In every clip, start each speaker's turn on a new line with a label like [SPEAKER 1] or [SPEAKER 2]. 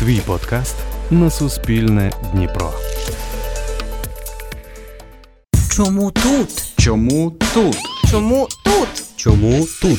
[SPEAKER 1] Твій подкаст на Суспільне Дніпро.
[SPEAKER 2] Чому тут?
[SPEAKER 3] Чому тут?
[SPEAKER 2] Чому тут?
[SPEAKER 4] Чому тут?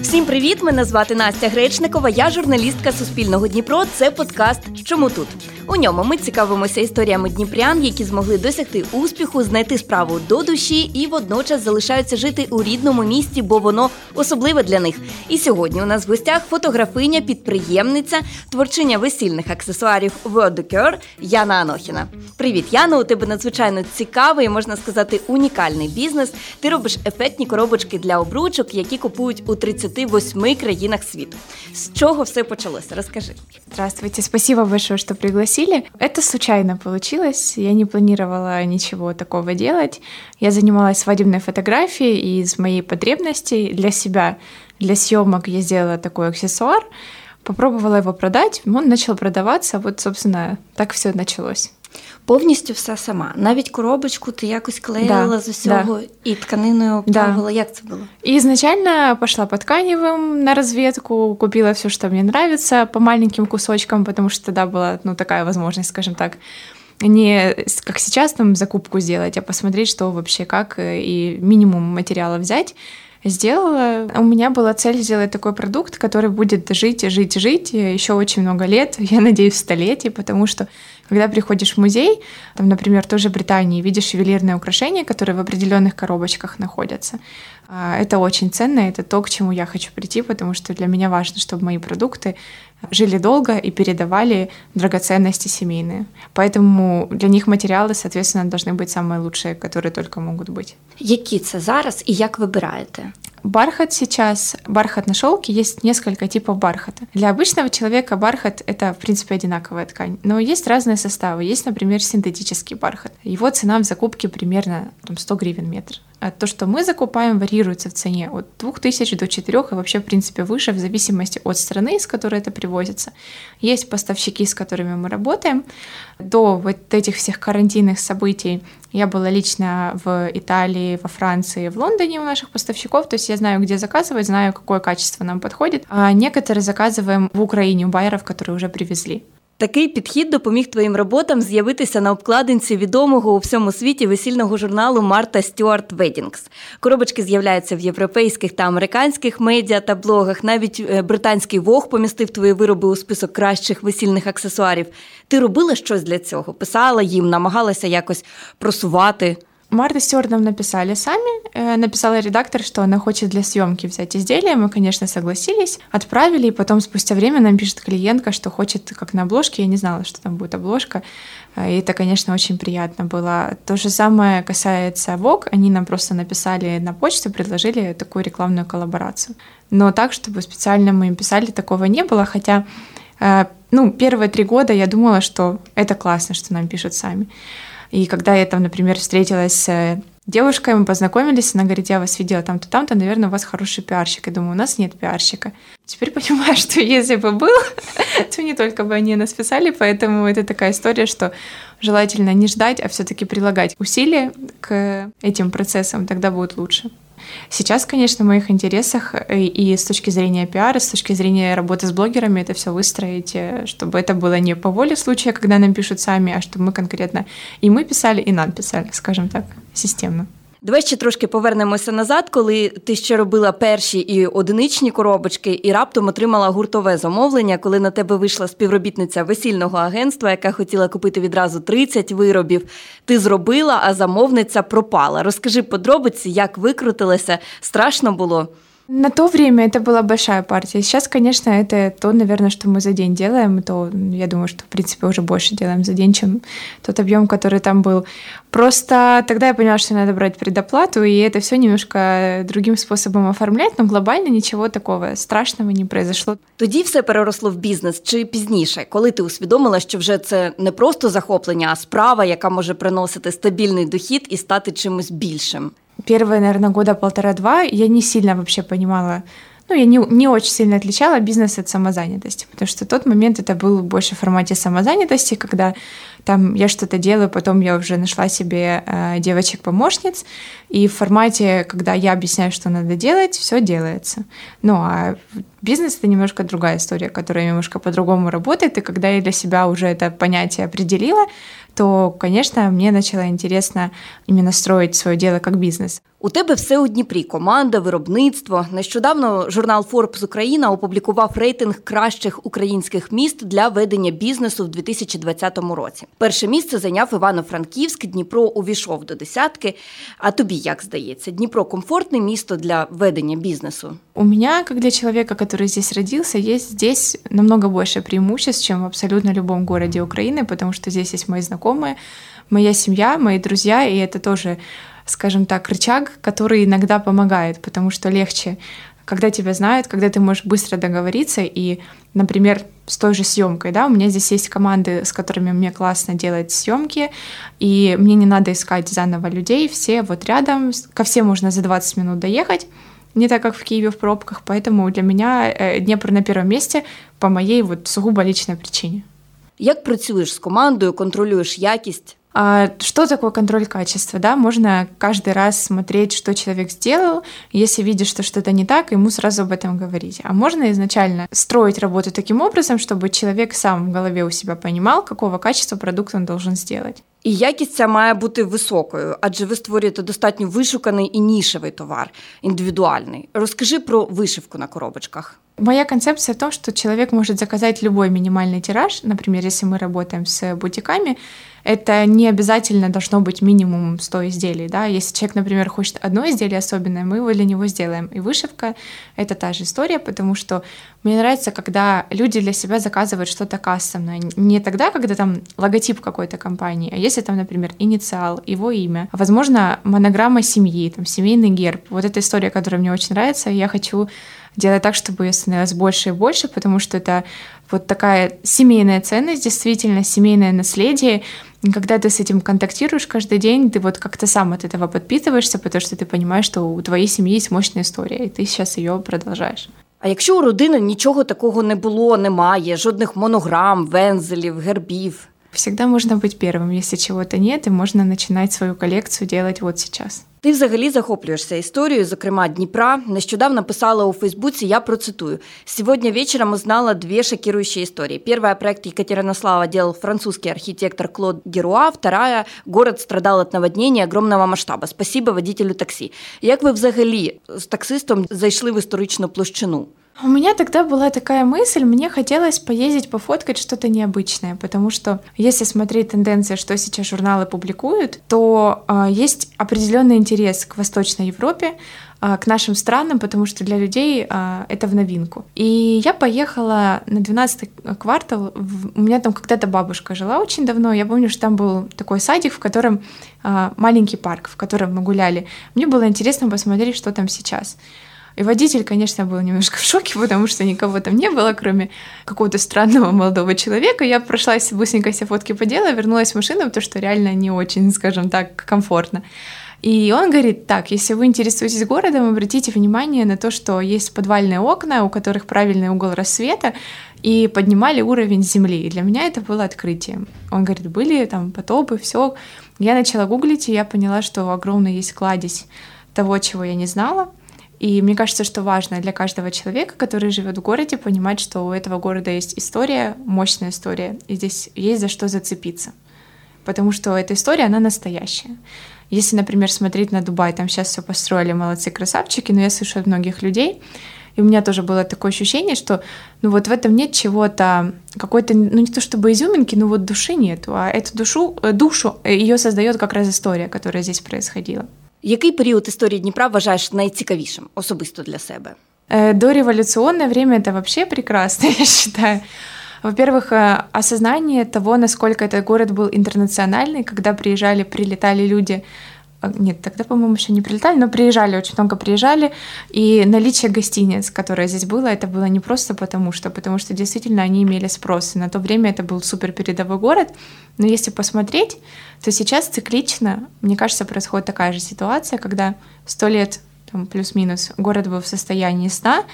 [SPEAKER 5] Всім привіт! Мене звати Настя Гречникова. Я журналістка Суспільного Дніпро. Це подкаст Чому тут? У ньому ми цікавимося історіями дніпрян, які змогли досягти успіху, знайти справу до душі і водночас залишаються жити у рідному місті, бо воно особливе для них. І сьогодні у нас в гостях фотографиня, підприємниця, творчиня весільних аксесуарів Водокер Яна Анохіна. Привіт, Яна! У тебе надзвичайно цікавий, можна сказати, унікальний бізнес. Ти робиш ефектні коробочки для обручок, які купують у 38 країнах світу. З чого все почалося? Розкажи.
[SPEAKER 6] Здравствуйте, спасибо большое, что пригласили. Это случайно получилось, я не планировала ничего такого делать. Я занималась свадебной фотографией, и из моей потребности для себя, для съемок я сделала такой аксессуар, попробовала его продать, он начал продаваться, вот, собственно, так все началось
[SPEAKER 5] Повністю все сама. Навіть коробочку ти якось клеїла
[SPEAKER 6] Да,
[SPEAKER 5] з усього і тканиною обтягувала. Як це було?
[SPEAKER 6] И изначально пошла по тканевым на разведку, купила все, что мне нравится, по маленьким кусочкам, потому что тогда была ну, такая возможность, скажем так, не с- как сейчас там закупку сделать, а посмотреть, что вообще как, э, и минимум материала взять. Сделала. У меня была цель сделать такой продукт, который будет жить, жить, жить еще очень много лет, я надеюсь, столетий, потому что когда приходишь в музей, там, например, тоже в Британии, видишь ювелирные украшения, которые в определенных коробочках находятся. А, Это очень ценно, это то, к чему я хочу прийти, потому что для меня важно, чтобы мои продукты жили долго и передавали драгоценности семейные. Поэтому для них материалы, соответственно, должны быть самые лучшие, которые только могут быть.
[SPEAKER 5] Які це зараз і як вибираєте?
[SPEAKER 6] Бархат сейчас, бархат на шелке, есть несколько типов бархата. Для обычного человека бархат — это, в принципе, одинаковая ткань. Но есть разные составы. Есть, например, синтетический бархат. Его цена в закупке примерно там, 100 гривен метр. А то, что мы закупаем, варьируется в цене от 2000 до 4 и вообще, в принципе, выше в зависимости от страны, из которой это привозится. Есть поставщики, с которыми мы работаем. До вот этих всех карантинных событий я была лично в Италии, во Франции, в Лондоне у наших поставщиков, то есть я знаю, где заказывать, знаю, какое качество нам подходит. А некоторые заказываем в Украине у байеров, которые уже привезли.
[SPEAKER 5] Такий підхід допоміг твоїм роботам з'явитися на обкладинці відомого у всьому світі весільного журналу Марта Стюарт Ведінгс. Коробочки з'являються в європейських та американських медіа та блогах. Навіть е, британський Вог помістив твої вироби у список кращих весільних аксесуарів. Ти робила щось для цього? Писала їм, намагалася якось просувати.
[SPEAKER 6] Марта Стюарт написали сами. Э, Написала редактор, что она хочет для съемки взять изделие. Мы, конечно, согласились, отправили, и потом спустя время нам пишет клиентка, что хочет как на обложке. Я не знала, что там будет обложка. Э, И это, конечно, очень приятно было. То же самое касается Vogue. Они нам просто написали на почту, предложили такую рекламную коллаборацию. Но так, чтобы специально мы им писали, такого не было. Хотя, э, ну, первые три года я думала, что это классно, что нам пишут сами. И когда я там, например, встретилась э, девушкой, мы познакомились, она говорит, я вас видела там-то, там-то, наверное, у вас хороший пиарщик. Я думаю, у нас нет пиарщика. Теперь понимаю, что если бы был, то не только бы они нас писали, поэтому это такая история, что желательно не ждать, а все-таки прилагать усилия к этим процессам, тогда будет лучше. Сейчас, конечно, в моих интересах э, и с точки зрения пиара, с точки зрения работы с блогерами это все выстроить, э, чтобы это было не по воле случая, когда нам пишут сами, а чтобы мы конкретно и мы писали, и нам писали, скажем так, системно.
[SPEAKER 5] Давай ще трошки повернемося назад, коли ти ще робила перші і одиничні коробочки, і раптом отримала гуртове замовлення, коли на тебе вийшла співробітниця весільного агентства, яка хотіла купити відразу 30 виробів. Ти зробила, а замовниця пропала. Розкажи подробиці, як викрутилася, страшно було.
[SPEAKER 6] На то время это была большая партия. Сейчас, конечно, это то, наверное, что мы за день делаем. То, я думаю, что, в принципе, уже больше делаем за день, чем тот объем, который там был. Просто тогда я поняла, что надо брать предоплату, и это все немножко другим способом оформлять, но глобально ничего такого страшного не произошло.
[SPEAKER 5] Тоді все переросло в бізнес чи пізніше, коли ти усвідомила, що вже це не просто захоплення, а справа, яка може приносити стабільний дохід і стати чимось більшим.
[SPEAKER 6] Первые, наверное, года полтора-два я не сильно вообще понимала, ну, я не, не очень сильно отличала бизнес от самозанятости, потому что в тот момент это был больше в формате самозанятости, когда там я что-то делаю, потом я уже нашла себе э, девочек-помощниц, и в формате, когда я объясняю, что надо делать, все делается. Ну, а Бизнес — это немножко другая история, которая немножко по-другому работает, и когда я для себя уже это понятие определила, то, конечно, мне начало интересно именно строить свое дело как бизнес.
[SPEAKER 5] У тебе все у Дніпрі: команда, виробництво. Нещодавно журнал Forbes Україна опублікував рейтинг кращих українських міст для ведення бізнесу в 2020 році. Перше місце зайняв Івано-Франківськ. Дніпро увійшов до десятки. А тобі як здається, Дніпро комфортне місто для ведення бізнесу?
[SPEAKER 6] У меня, как для человека, который здесь родился, есть здесь намного больше преимуществ, чем в абсолютно любом городе Украины, потому что здесь есть мои знакомые, моя семья, мои друзья, и это тоже скажем так, рычаг, который иногда помогает, потому что легче, когда тебя знают, когда ты можешь быстро договориться и, например, с той же съемкой, да, у меня здесь есть команды, с которыми мне классно делать съемки, и мне не надо искать заново людей, все вот рядом, ко всем можно за 20 минут доехать, не так, как в Киеве в пробках, поэтому для меня э, Днепр на первом месте по моей вот сугубо личной причине.
[SPEAKER 5] Як працюєш з командою, контролюєш якість?
[SPEAKER 6] А что такое контроль качества? Да, можно каждый раз смотреть, что человек сделал. Если видишь, что что-то не так, ему сразу об этом говорить. А можно изначально строить работу таким образом, чтобы человек сам в голове у себя понимал, какого качества продукт он должен сделать.
[SPEAKER 5] І якість ця має бути високою, адже ви створюєте достатньо вишуканий і нішевий товар, індивідуальний. Розкажи про вишивку на коробочках.
[SPEAKER 6] Моя концепция в том, что человек может заказать любой минимальный тираж. Например, если мы работаем с бутиками, это не обязательно должно быть минимум 100 изделий. Да? Если человек, например, хочет одно изделие особенное, мы его для него сделаем. И вышивка — это та же история, потому что мне нравится, когда люди для себя заказывают что-то кастомное. Не тогда, когда там логотип какой-то компании, а если там, например, инициал, его имя, возможно, монограмма семьи, там, семейный герб. Вот эта история, которая мне очень нравится, я хочу делать так, чтобы ее становилось больше и больше, потому что это вот такая семейная ценность, действительно, семейное наследие. И когда ты с этим контактируешь каждый день, ты вот как-то сам от этого подпитываешься, потому что ты понимаешь, что у твоей семьи есть мощная история, и ты сейчас ее продолжаешь.
[SPEAKER 5] А якщо у родини нічого такого не було, немає, жодних монограм, вензелів, гербів?
[SPEAKER 6] Всегда можно быть первым, если чего-то нет, и можно начинать свою коллекцию делать вот сейчас.
[SPEAKER 5] Ти взагалі захоплюєшся історією, зокрема Дніпра. Нещодавно писала у Фейсбуці, я процитую. «Сегодня вечером узнала две шокирующие истории. Первая – проект Екатеринослава делал французский архитектор Клод Геруа. Вторая – город страдал от наводнения огромного масштаба. Спасибо водителю таксі. Як ви взагалі з таксистом зайшли в історичну площину?
[SPEAKER 6] У меня тогда была такая мысль, мне хотелось поездить, пофоткать что-то необычное, потому что если смотреть тенденции, что сейчас журналы публикуют, то э, есть определенный интерес к Восточной Европе, э, к нашим странам, потому что для людей э, это в новинку. И я поехала на 12 квартал, в, у меня там когда-то бабушка жила очень давно, я помню, что там был такой садик, в котором э, маленький парк, в котором мы гуляли. Мне было интересно посмотреть, что там сейчас. И водитель, конечно, был немножко в шоке, потому что никого там не было, кроме какого-то странного молодого человека. Я прошлась быстренько все фотки подела, вернулась в машину, потому что реально не очень, скажем так, комфортно. И он говорит, так, если вы интересуетесь городом, обратите внимание на то, что есть подвальные окна, у которых правильный угол рассвета, и поднимали уровень земли. И для меня это было открытием. Он говорит, были там потопы, все. Я начала гуглить, и я поняла, что огромный есть кладезь того, чего я не знала. И мне кажется, что важно для каждого человека, который живет в городе, понимать, что у этого города есть история, мощная история, и здесь есть за что зацепиться. Потому что эта история, она настоящая. Если, например, смотреть на Дубай, там сейчас все построили, молодцы, красавчики, но я слышу от многих людей, и у меня тоже было такое ощущение, что ну вот в этом нет чего-то, какой-то, ну не то чтобы изюминки, но вот души нету, а эту душу, э, душу э, ее создает как раз история, которая здесь происходила.
[SPEAKER 5] Який період історії Дніпра вважаєш найцікавішим особисто для себе?
[SPEAKER 6] Э, Дореволюционное время это вообще прекрасно, я считаю. Во-первых, э, осознание того, насколько этот город был интернациональный, когда приезжали, прилетали люди э, нет, тогда, по-моему, еще не прилетали, но приезжали, очень много приезжали. И наличие гостиниц, которое здесь было, это было не просто потому что, потому что действительно они имели спрос. И на то время это был супер передовой город. Но если посмотреть, то сейчас циклично, мне кажется, происходит такая же ситуация, когда сто лет там, плюс-минус город был в состоянии сна,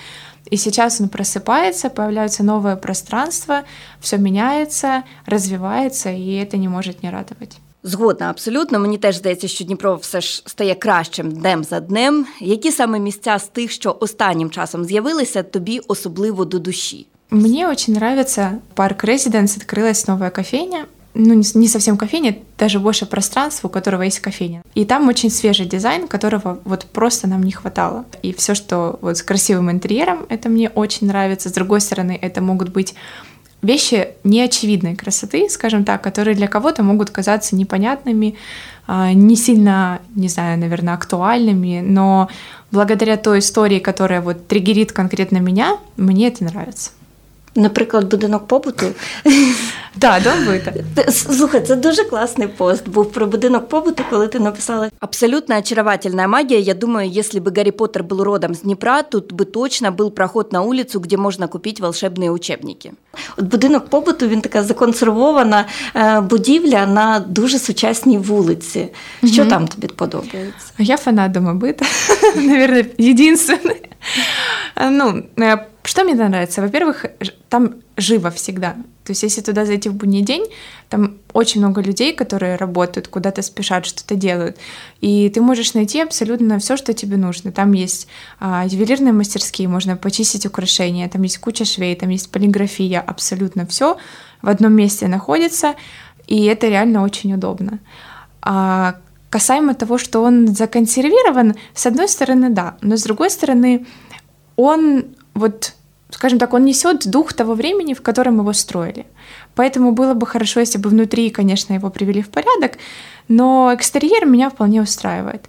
[SPEAKER 6] и сейчас он просыпается, появляется новое пространство, все меняется, развивается, и это не может не радовать.
[SPEAKER 5] Згодна, абсолютно. Мені теж здається, що Дніпро все ж стає кращим днем за днем. Які саме місця з тих, що останнім часом з'явилися, тобі особливо до душі?
[SPEAKER 6] Мне очень нравится парк Резиденс, открылась новая кофейня. Ну, не, не совсем кофейня, даже больше пространства, у которого есть кофейня. И там очень свежий дизайн, которого вот просто нам не хватало. И все, что вот с красивым интерьером, это мне очень нравится. С другой стороны, это могут быть вещи неочевидной красоты, скажем так, которые для кого-то могут казаться непонятными, а, не сильно, не знаю, наверное, актуальными, но благодаря той истории, которая вот триггерит конкретно меня, мне это нравится.
[SPEAKER 5] Наприклад, будинок побуту.
[SPEAKER 6] Да, дом быта.
[SPEAKER 5] Слухай, це дуже класний пост був про будинок побуту, коли ти написала абсолютно очаровательная магия. Я думаю, если бы Гарри Поттер был родом с Днепра, тут бы точно был проход на улицу, где можна купити волшебні учебники. От будинок побуту він така законсервована е, будівля на дуже сучасній вулиці. Що
[SPEAKER 6] Мгм.
[SPEAKER 5] там тобі подобається?
[SPEAKER 6] Я фанат дома быта, наверное, единственный. Ну, э, что мне нравится? Во-первых, там живо всегда. То есть, если туда зайти в будний день, там очень много людей, которые работают, куда-то спешат, что-то делают. И ты можешь найти абсолютно все, что тебе нужно. Там есть а, ювелирные мастерские, можно почистить украшения, там есть куча швей, там есть полиграфия, абсолютно все в одном месте находится, и это реально очень удобно. А касаемо того, что он законсервирован, с одной стороны, да, но с другой стороны, он вот, скажем так, он несет дух того времени, в котором его строили. Поэтому было бы хорошо, если бы внутри, конечно, его привели в порядок, но экстерьер меня вполне устраивает.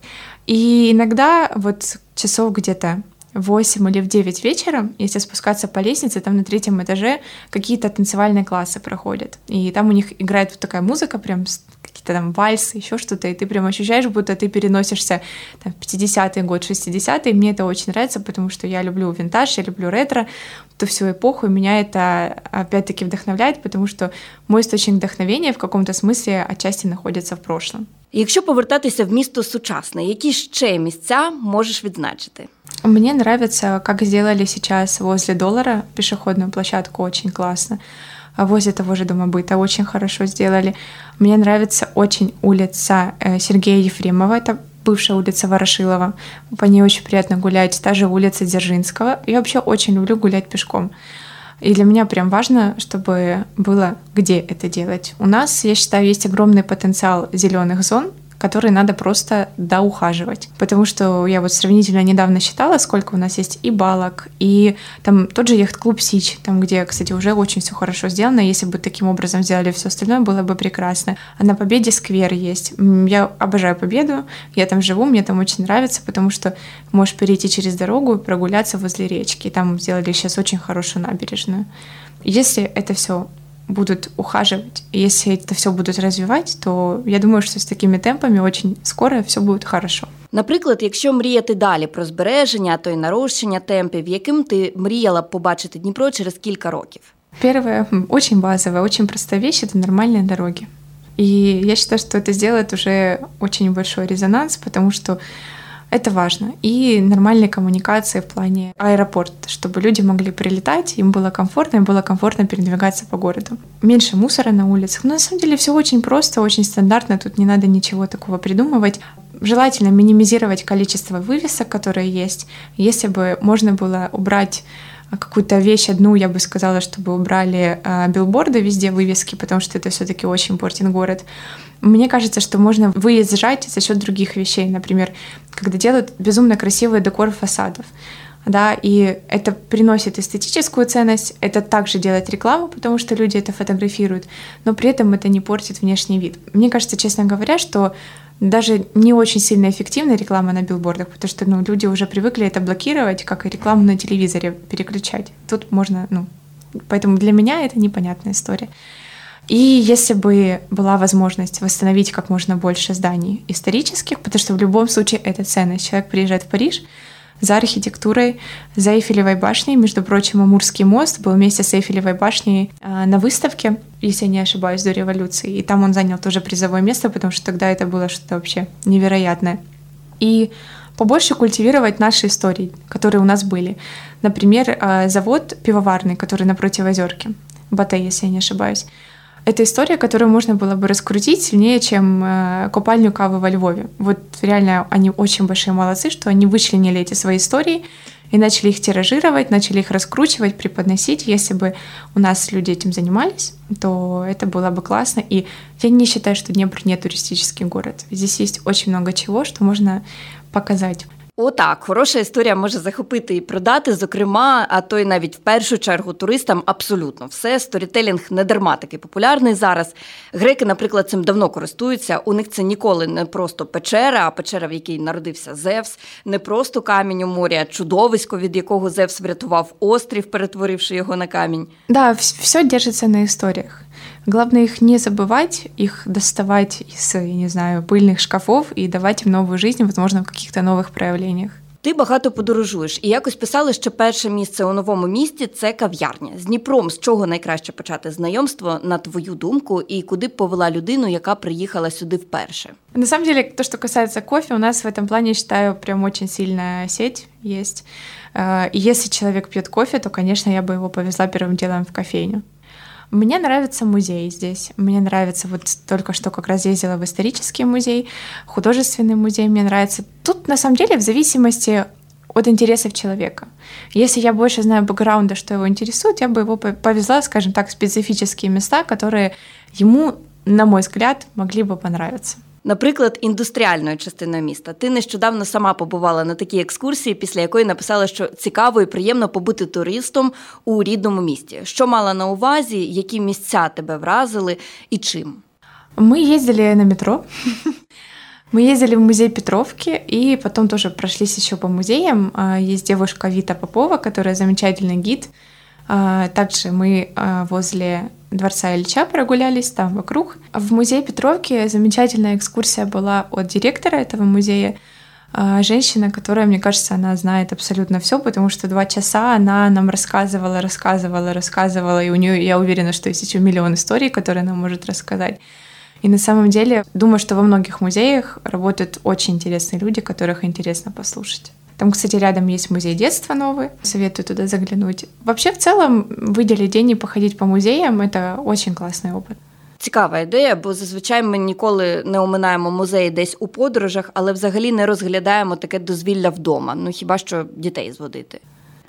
[SPEAKER 6] И иногда вот часов где-то в 8 или в 9 вечера, если спускаться по лестнице, там на третьем этаже какие-то танцевальные классы проходят. И там у них играет вот такая музыка, прям какие-то там вальсы, еще что-то, и ты прям ощущаешь, будто ты переносишься там, в 50-й год, 60-й. Мне это очень нравится, потому что я люблю винтаж, я люблю ретро, ту всю эпоху, и меня это опять-таки вдохновляет, потому что мой источник вдохновения в каком-то смысле отчасти находится в прошлом.
[SPEAKER 5] Якщо повертатися в місто сучасне, які ще місця можеш відзначити?
[SPEAKER 6] Мне нравится, как сделали сейчас возле доллара пешеходную площадку, очень классно. А возле того же дома быта очень хорошо сделали. Мне нравится очень улица э, Сергея Ефремова, это бывшая улица Ворошилова. По ней очень приятно гулять. Та же улица Дзержинского. Я вообще очень люблю гулять пешком. И для меня прям важно, чтобы было где это делать. У нас, я считаю, есть огромный потенциал зеленых зон, которые надо просто доухаживать. Потому что я вот сравнительно недавно считала, сколько у нас есть и балок, и там тот же яхт-клуб Сич, там, где, кстати, уже очень все хорошо сделано. Если бы таким образом сделали все остальное, было бы прекрасно. А на Победе сквер есть. Я обожаю Победу, я там живу, мне там очень нравится, потому что можешь перейти через дорогу и прогуляться возле речки. Там сделали сейчас очень хорошую набережную. Если это все будут ухаживать, и если это все будут развивать, то я думаю, что с такими темпами очень скоро все будет хорошо.
[SPEAKER 5] Наприклад, якщо мріяти далі про збереження, а то й нарощення темпів, яким ти мріяла б побачити Дніпро через кілька років?
[SPEAKER 6] Первое, м, очень базовая, очень простая вещь — это нормальные дороги. И я считаю, что это сделает уже очень большой резонанс, потому что это важно. И нормальные коммуникации в плане аэропорта, чтобы люди могли прилетать, им было комфортно, им было комфортно передвигаться по городу. Меньше мусора на улицах. Но на самом деле все очень просто, очень стандартно, тут не надо ничего такого придумывать. Желательно минимизировать количество вывесок, которые есть. Если бы можно было убрать какую-то вещь одну, я бы сказала, чтобы убрали а, билборды везде, вывески, потому что это все-таки очень портит город. Мне кажется, что можно выезжать за счет других вещей. Например, когда делают безумно красивый декор фасадов. Да, и это приносит эстетическую ценность, это также делает рекламу, потому что люди это фотографируют, но при этом это не портит внешний вид. Мне кажется, честно говоря, что даже не очень сильно эффективна реклама на билбордах, потому что ну, люди уже привыкли это блокировать, как и рекламу на телевизоре переключать. Тут можно, ну, поэтому для меня это непонятная история. И если бы была возможность восстановить как можно больше зданий исторических, потому что в любом случае это ценность. Человек приезжает в Париж за архитектурой, за Эйфелевой башней. Между прочим, Амурский мост был вместе с Эйфелевой башней а, на выставке, если я не ошибаюсь, до революции. И там он занял тоже призовое место, потому что тогда это было что-то вообще невероятное. И побольше культивировать наши истории, которые у нас были. Например, а, завод пивоварный, который напротив озерки, Батэ, если я не ошибаюсь. Это история, которую можно было бы раскрутить сильнее, чем э, купальню кавы во Львове. Вот реально они очень большие молодцы, что они вычленили эти свои истории и начали их тиражировать, начали их раскручивать, преподносить. Если бы у нас люди этим занимались, то это было бы классно. И я не считаю, что Днепр не туристический город. Здесь есть очень много чего, что можно показать.
[SPEAKER 5] Отак, хороша історія може захопити і продати, зокрема, а то й навіть в першу чергу туристам абсолютно все. Сторітелінг не дарма такий популярний зараз. Греки, наприклад, цим давно користуються. У них це ніколи не просто печера, а печера, в якій народився Зевс, не просто камінь у морі, а чудовисько, від якого Зевс врятував острів, перетворивши його на камінь.
[SPEAKER 6] Да, все держится на историях. Главное их не забывать, их доставать из, я не знаю, пыльных шкафов и давать им новую жизнь, возможно, в каких-то новых проявлениях.
[SPEAKER 5] Ти багато подорожуєш, і якось писали, що перше місце у новому місті це кав'ярня. З Дніпром з чого найкраще почати знайомство, на твою думку, і куди б повела людину, яка приїхала сюди вперше?
[SPEAKER 6] На самом деле, то, что касается кофе, у нас в этом плане, считаю, прям очень сильная сеть есть. Э, И если человек пьет кофе, то, конечно, я бы его повезла первым делом в кофейню. Мне нравится музей здесь. Мне нравится, вот только что как раз ездила в исторический музей, художественный музей мне нравится. Тут, на самом деле, в зависимости от интересов человека. Если я больше знаю бэкграунда, что его интересует, я бы его по- повезла, скажем так, в специфические места, которые ему, на мой взгляд, могли бы понравиться.
[SPEAKER 5] Наприклад, індустріальною частиною міста. Ти нещодавно сама побувала на такій екскурсії, після якої написала, що цікаво і приємно побути туристом у рідному місті. Що мала на увазі, які місця тебе вразили і чим?
[SPEAKER 6] Мы ездили на метро. Мы ездили в музей Петровки и потом тоже прошлись еще по музеям. А, Есть девушка Вита Попова, которая замечательный гид. А, Также мы а, возле дворца Ильича прогулялись там вокруг. В музее Петровки замечательная экскурсия была от директора этого музея. А, Женщина, которая, мне кажется, она знает абсолютно все, потому что два часа она нам рассказывала, рассказывала, рассказывала, и у нее, я уверена, что есть еще миллион историй, которые она может рассказать. И на самом деле, думаю, что во многих музеях работают очень интересные люди, которых интересно послушать. Там, кстати, рядом есть музей детства новый, советую туда заглянуть. Вообще, в целом, выделить день и походить по музеям – это очень классный опыт.
[SPEAKER 5] Цікава ідея, бо зазвичай ми ніколи не оминаємо музеї десь у подорожах, але взагалі не розглядаємо таке дозвілля вдома. Ну хіба що дітей зводити.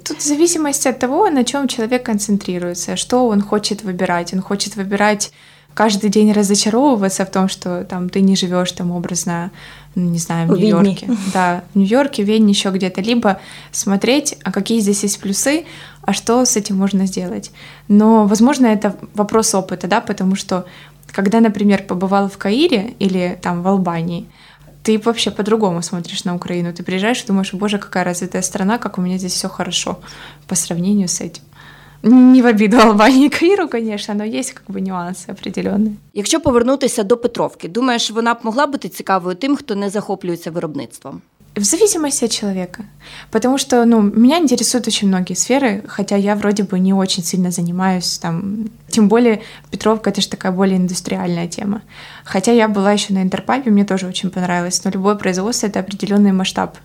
[SPEAKER 6] Тут в зависимости от того, на чем человек концентрируется, что он хочет выбирать. Он хочет выбирать каждый день разочаровываться в том, что там ты не живешь там образно, ну, не знаю, в. Нью-Йорке. Да, в Нью-Йорке, Вене, еще где-то. Либо смотреть, а какие здесь есть плюсы, а что с этим можно сделать. Но, возможно, это вопрос опыта, да, потому что когда, например, побывал в Каире или там в Албании, ты вообще по-другому смотришь на Украину. Ты приезжаешь и думаешь, боже, какая развитая страна, как у меня здесь все хорошо по сравнению с этим. Не в обиду Албании и Каиру, конечно, но есть как бы нюансы определенные.
[SPEAKER 5] Якщо повернутися до Петровки, думаєш, вона б могла бути цікавою тим, хто не захоплюється виробництвом?
[SPEAKER 6] В зависимости от человека. Потому что, ну, меня интересуют очень многие сферы, хотя я вроде бы не очень сильно занимаюсь там. Тем более Петровка это же такая более индустриальная тема. Хотя я была еще на Интерпабе, мне тоже очень понравилось. Но любое производство это определенный масштаб.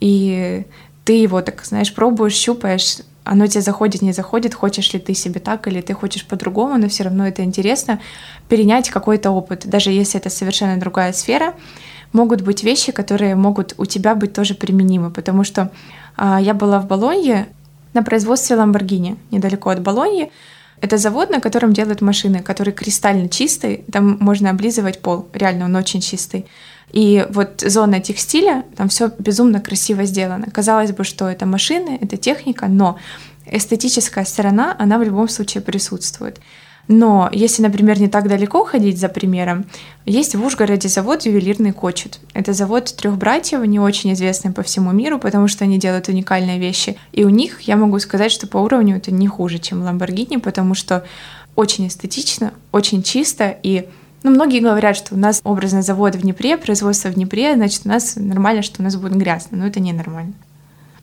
[SPEAKER 6] И ты его так, знаешь, пробуешь, щупаешь, оно тебе заходит, не заходит, хочешь ли ты себе так или ты хочешь по-другому, но все равно это интересно перенять какой-то опыт, даже если это совершенно другая сфера, могут быть вещи, которые могут у тебя быть тоже применимы, потому что а, я была в Болонье на производстве Lamborghini, недалеко от Болоньи. Это завод, на котором делают машины, который кристально чистый, там можно облизывать пол, реально он очень чистый. И вот зона текстиля, там все безумно красиво сделано. Казалось бы, что это машины, это техника, но эстетическая сторона, она в любом случае присутствует. Но если, например, не так далеко ходить за примером, есть в Ужгороде завод ювелирный Кочет. Это завод трех братьев, не очень известный по всему миру, потому что они делают уникальные вещи. И у них, я могу сказать, что по уровню это не хуже, чем Lamborghini, потому что очень эстетично, очень чисто и ну, многие говорят, что у нас образно завод в Днепре, производство в Днепре, значит, у нас нормально, что у нас будет грязно, но это ненормально.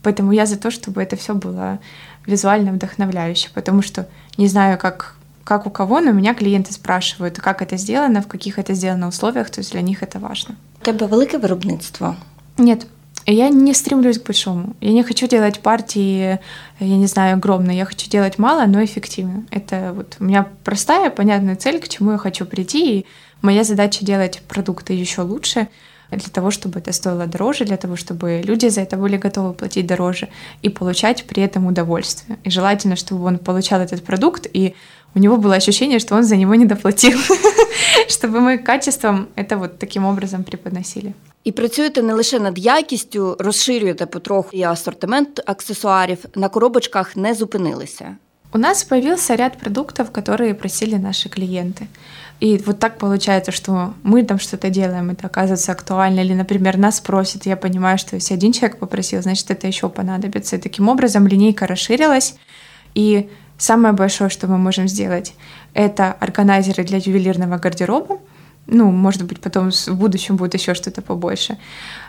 [SPEAKER 6] Поэтому я за то, чтобы это все было визуально вдохновляюще, потому что не знаю, как, как у кого, но меня клиенты спрашивают, как это сделано, в каких это сделано условиях, то есть для них это важно.
[SPEAKER 5] У тебе велике виробництво.
[SPEAKER 6] Нет, Я не стремлюсь к большому. Я не хочу делать партии, я не знаю, огромные. Я хочу делать мало, но эффективно. Это вот у меня простая, понятная цель, к чему я хочу прийти. И моя задача делать продукты еще лучше для того, чтобы это стоило дороже, для того, чтобы люди за это были готовы платить дороже и получать при этом удовольствие. И желательно, чтобы он получал этот продукт, и у него было ощущение, что он за него не доплатил, чтобы мы качеством это вот таким образом преподносили.
[SPEAKER 5] І працюєте не лише над якістю, розширюєте потроху і асортимент аксесуарів, на коробочках не зупинилися.
[SPEAKER 6] У нас появился ряд продуктов, которые просили наши клиенты. И вот так получается, что мы там что-то делаем, это оказывается актуально. Или, например, нас просят, я понимаю, что если один человек попросил, значит, это еще понадобится. И таким образом линейка расширилась. И самое большое, что мы можем сделать, это органайзеры для ювелирного гардероба, ну, может быть, потом в будущем будет еще что-то побольше.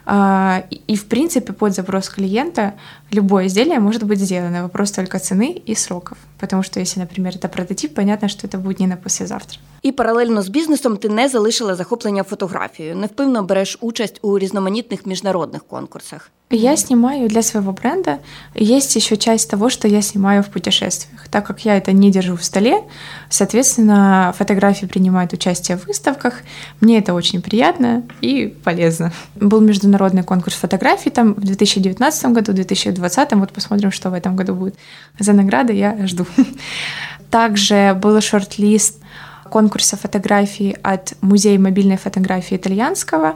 [SPEAKER 6] А, и, в принципе, под запрос клиента любое изделие может быть сделано. Вопрос только цены и сроков. Потому что если, например, это прототип, понятно, что это будет не на послезавтра.
[SPEAKER 5] І паралельно з бізнесом ти не залишила захоплення фотографією. Невпинно береш участь у різноманітних міжнародних конкурсах.
[SPEAKER 6] Я снимаю для своего бренда. Есть еще часть того, что я снимаю в путешествиях. Так как я это не держу в столе, соответственно, фотографии принимают участие в выставках. Мне это очень приятно и полезно. Был международный конкурс фотографий там в 2019 году, в 2020. Вот посмотрим, что в этом году будет. За награды я жду. Также был шорт-лист конкурса фотографий от Музея мобильной фотографии итальянского.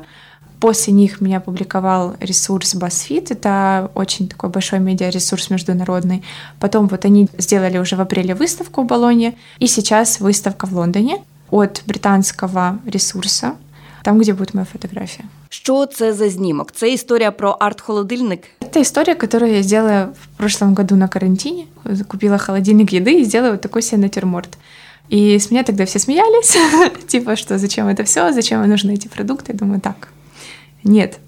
[SPEAKER 6] После них меня публиковал ресурс BuzzFeed, это очень такой большой медиаресурс международный. Потом вот они сделали уже в апреле выставку в Болоне, и сейчас выставка в Лондоне от британского ресурса, там, где будет моя фотография.
[SPEAKER 5] Что это за знімок? Це история про арт-холодильник?
[SPEAKER 6] Это история, которую я сделала в прошлом году на карантине. Купила холодильник еды и сделала вот такой себе натюрморт. И с меня тогда все смеялись, типа, что зачем это все, зачем нужны эти продукты. Я думаю, так, нет.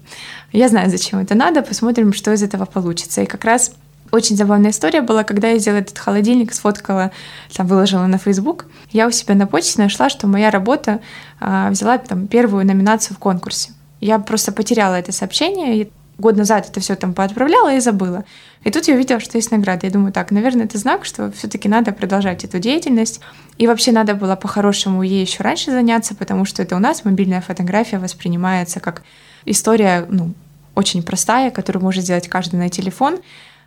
[SPEAKER 6] Я знаю, зачем это надо, посмотрим, что из этого получится. И как раз очень забавная история была, когда я сделала этот холодильник, сфоткала, там выложила на Facebook. Я у себя на почте нашла, что моя работа а, взяла там первую номинацию в конкурсе. Я просто потеряла это сообщение, и год назад это все там поотправляла и забыла. И тут я увидела, что есть награда. Я думаю, так, наверное, это знак, что все-таки надо продолжать эту деятельность. И вообще надо было по-хорошему ей еще раньше заняться, потому что это у нас мобильная фотография воспринимается как история, ну, очень простая, которую может сделать каждый на телефон.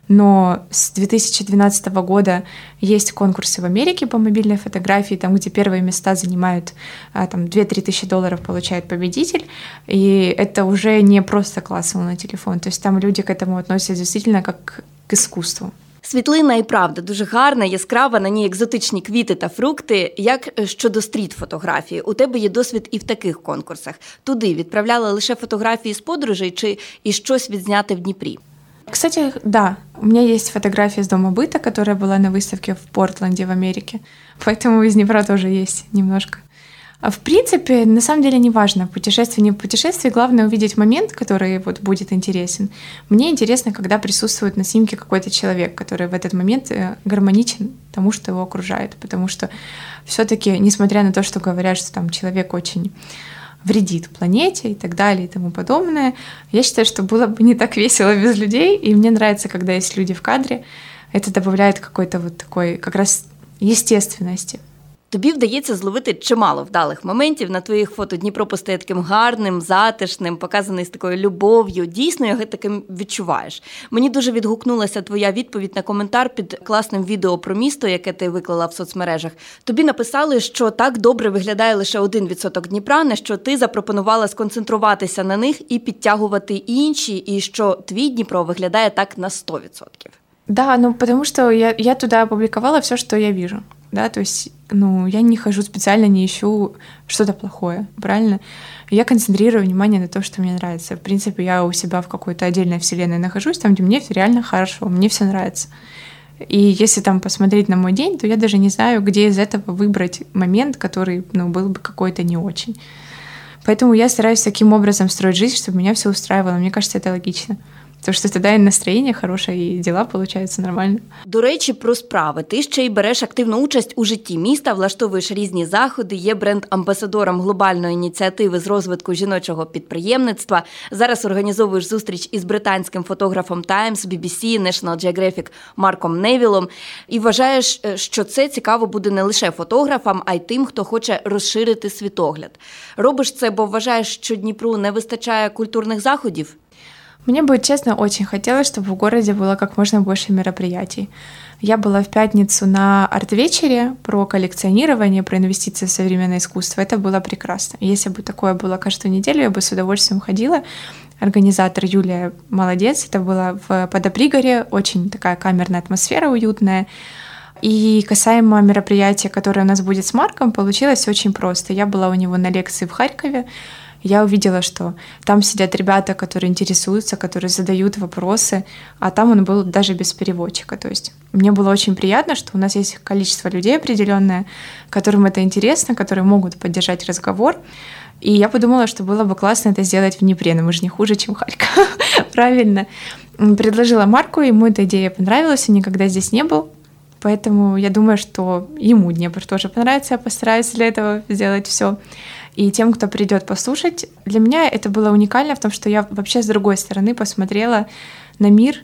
[SPEAKER 6] Но с 2012 года есть конкурсы в Америке по мобильной фотографии, там, где первые места занимают а, там, 2-3 тысячи долларов получает победитель, и это уже не просто классовый на телефон, то есть там люди к этому относятся действительно как к искусству.
[SPEAKER 5] Світлина і правда дуже гарна, яскрава, на ній екзотичні квіти та фрукти. Як щодо стріт фотографії, у тебе є досвід і в таких конкурсах. Туди відправляли лише фотографії з подорожей чи і щось відзняти в Дніпрі?
[SPEAKER 6] Кстати, да, у меня есть фотография из дома быта, которая была на выставке в Портленде в Америке. Поэтому из Днепра тоже есть немножко. А в принципе, на самом деле не важно, путешествие, не путешествие, главное увидеть момент, который вот будет интересен. Мне интересно, когда присутствует на снимке какой-то человек, который в этот момент э, гармоничен тому, что его окружает, потому что все-таки, несмотря на то, что говорят, что там человек очень вредит планете и так далее и тому подобное. Я считаю, что было бы не так весело без людей, и мне нравится, когда есть люди в кадре. Это добавляет какой-то вот такой как раз естественности.
[SPEAKER 5] Тобі вдається зловити чимало вдалих моментів. На твоїх фото Дніпро постає таким гарним, затишним, показаний з такою любов'ю. Дійсно, його таким відчуваєш. Мені дуже відгукнулася твоя відповідь на коментар під класним відео про місто, яке ти виклала в соцмережах. Тобі написали, що так добре виглядає лише один відсоток Дніпра, на що ти запропонувала сконцентруватися на них і підтягувати інші, і що твій Дніпро виглядає так на 100%.
[SPEAKER 6] Да, ну потому что я, я туда опубликовала все, что я вижу. Да, то есть, ну, я не хожу специально, не ищу что-то плохое, правильно? Я концентрирую внимание на то, что мне нравится. В принципе, я у себя в какой-то отдельной вселенной нахожусь, там, где мне реально хорошо, мне все нравится. И если там посмотреть на мой день, то я даже не знаю, где из этого выбрать момент, который, ну, был бы какой-то не очень. Поэтому я стараюсь таким образом строить жизнь, чтобы меня все устраивало. Мне кажется, это логично. Потому что тогда и настроение хорошее, і діла получаються нормально.
[SPEAKER 5] До речі, про справи. Ти ще й береш активну участь у житті міста, влаштовуєш різні заходи, є бренд-амбасадором глобальної ініціативи з розвитку жіночого підприємництва. Зараз організовуєш зустріч із британським фотографом Times, BBC, National Geographic Марком Невілом. І вважаєш, е, що це цікаво буде не лише фотографам, а й тим, хто хоче розширити світогляд. Робиш це, бо вважаєш, що Дніпру не вистачає культурних заходів.
[SPEAKER 6] Мне бы, честно, очень хотелось, чтобы в городе было как можно больше мероприятий. Я была в пятницу на арт-вечере про коллекционирование, про инвестиции в современное искусство. Это было прекрасно. Если бы такое было каждую неделю, я бы с удовольствием ходила. Организатор Юлия молодец. Это было в Подопригоре. Очень такая камерная атмосфера уютная. И касаемо мероприятия, которое у нас будет с Марком, получилось очень просто. Я была у него на лекции в Харькове я увидела, что там сидят ребята, которые интересуются, которые задают вопросы, а там он был даже без переводчика. То есть мне было очень приятно, что у нас есть количество людей определенное, которым это интересно, которые могут поддержать разговор. И я подумала, что было бы классно это сделать в Днепре, но мы же не хуже, чем Харьков. Правильно. Предложила Марку, ему эта идея понравилась, он никогда здесь не был. Поэтому я думаю, что ему Днепр тоже понравится. Я постараюсь для этого сделать все и тем, кто придет послушать. Для меня это было уникально в том, что я вообще с другой стороны посмотрела на мир,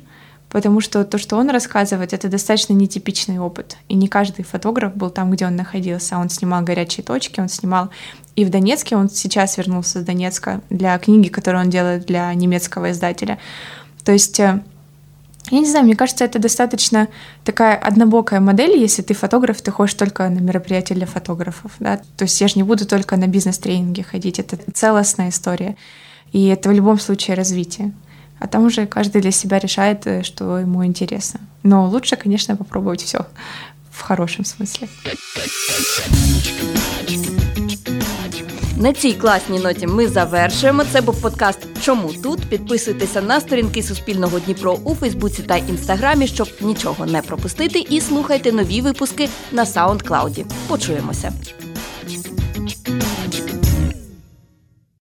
[SPEAKER 6] потому что то, что он рассказывает, это достаточно нетипичный опыт. И не каждый фотограф был там, где он находился. Он снимал горячие точки, он снимал и в Донецке, он сейчас вернулся с Донецка для книги, которую он делает для немецкого издателя. То есть э, я не знаю, мне кажется, это достаточно такая однобокая модель, если ты фотограф, ты ходишь только на мероприятия для фотографов, да, то есть я же не буду только на бизнес-тренинги ходить, это целостная история, и это в любом случае развитие. А там уже каждый для себя решает, э, что ему интересно. Но лучше, конечно, попробовать все в хорошем смысле.
[SPEAKER 5] На цій класній ноті ми завершуємо. Це був подкаст Чому тут? Підписуйтеся на сторінки Суспільного Дніпро у Фейсбуці та Інстаграмі, щоб нічого не пропустити, і слухайте нові випуски на SoundCloud. Почуємося.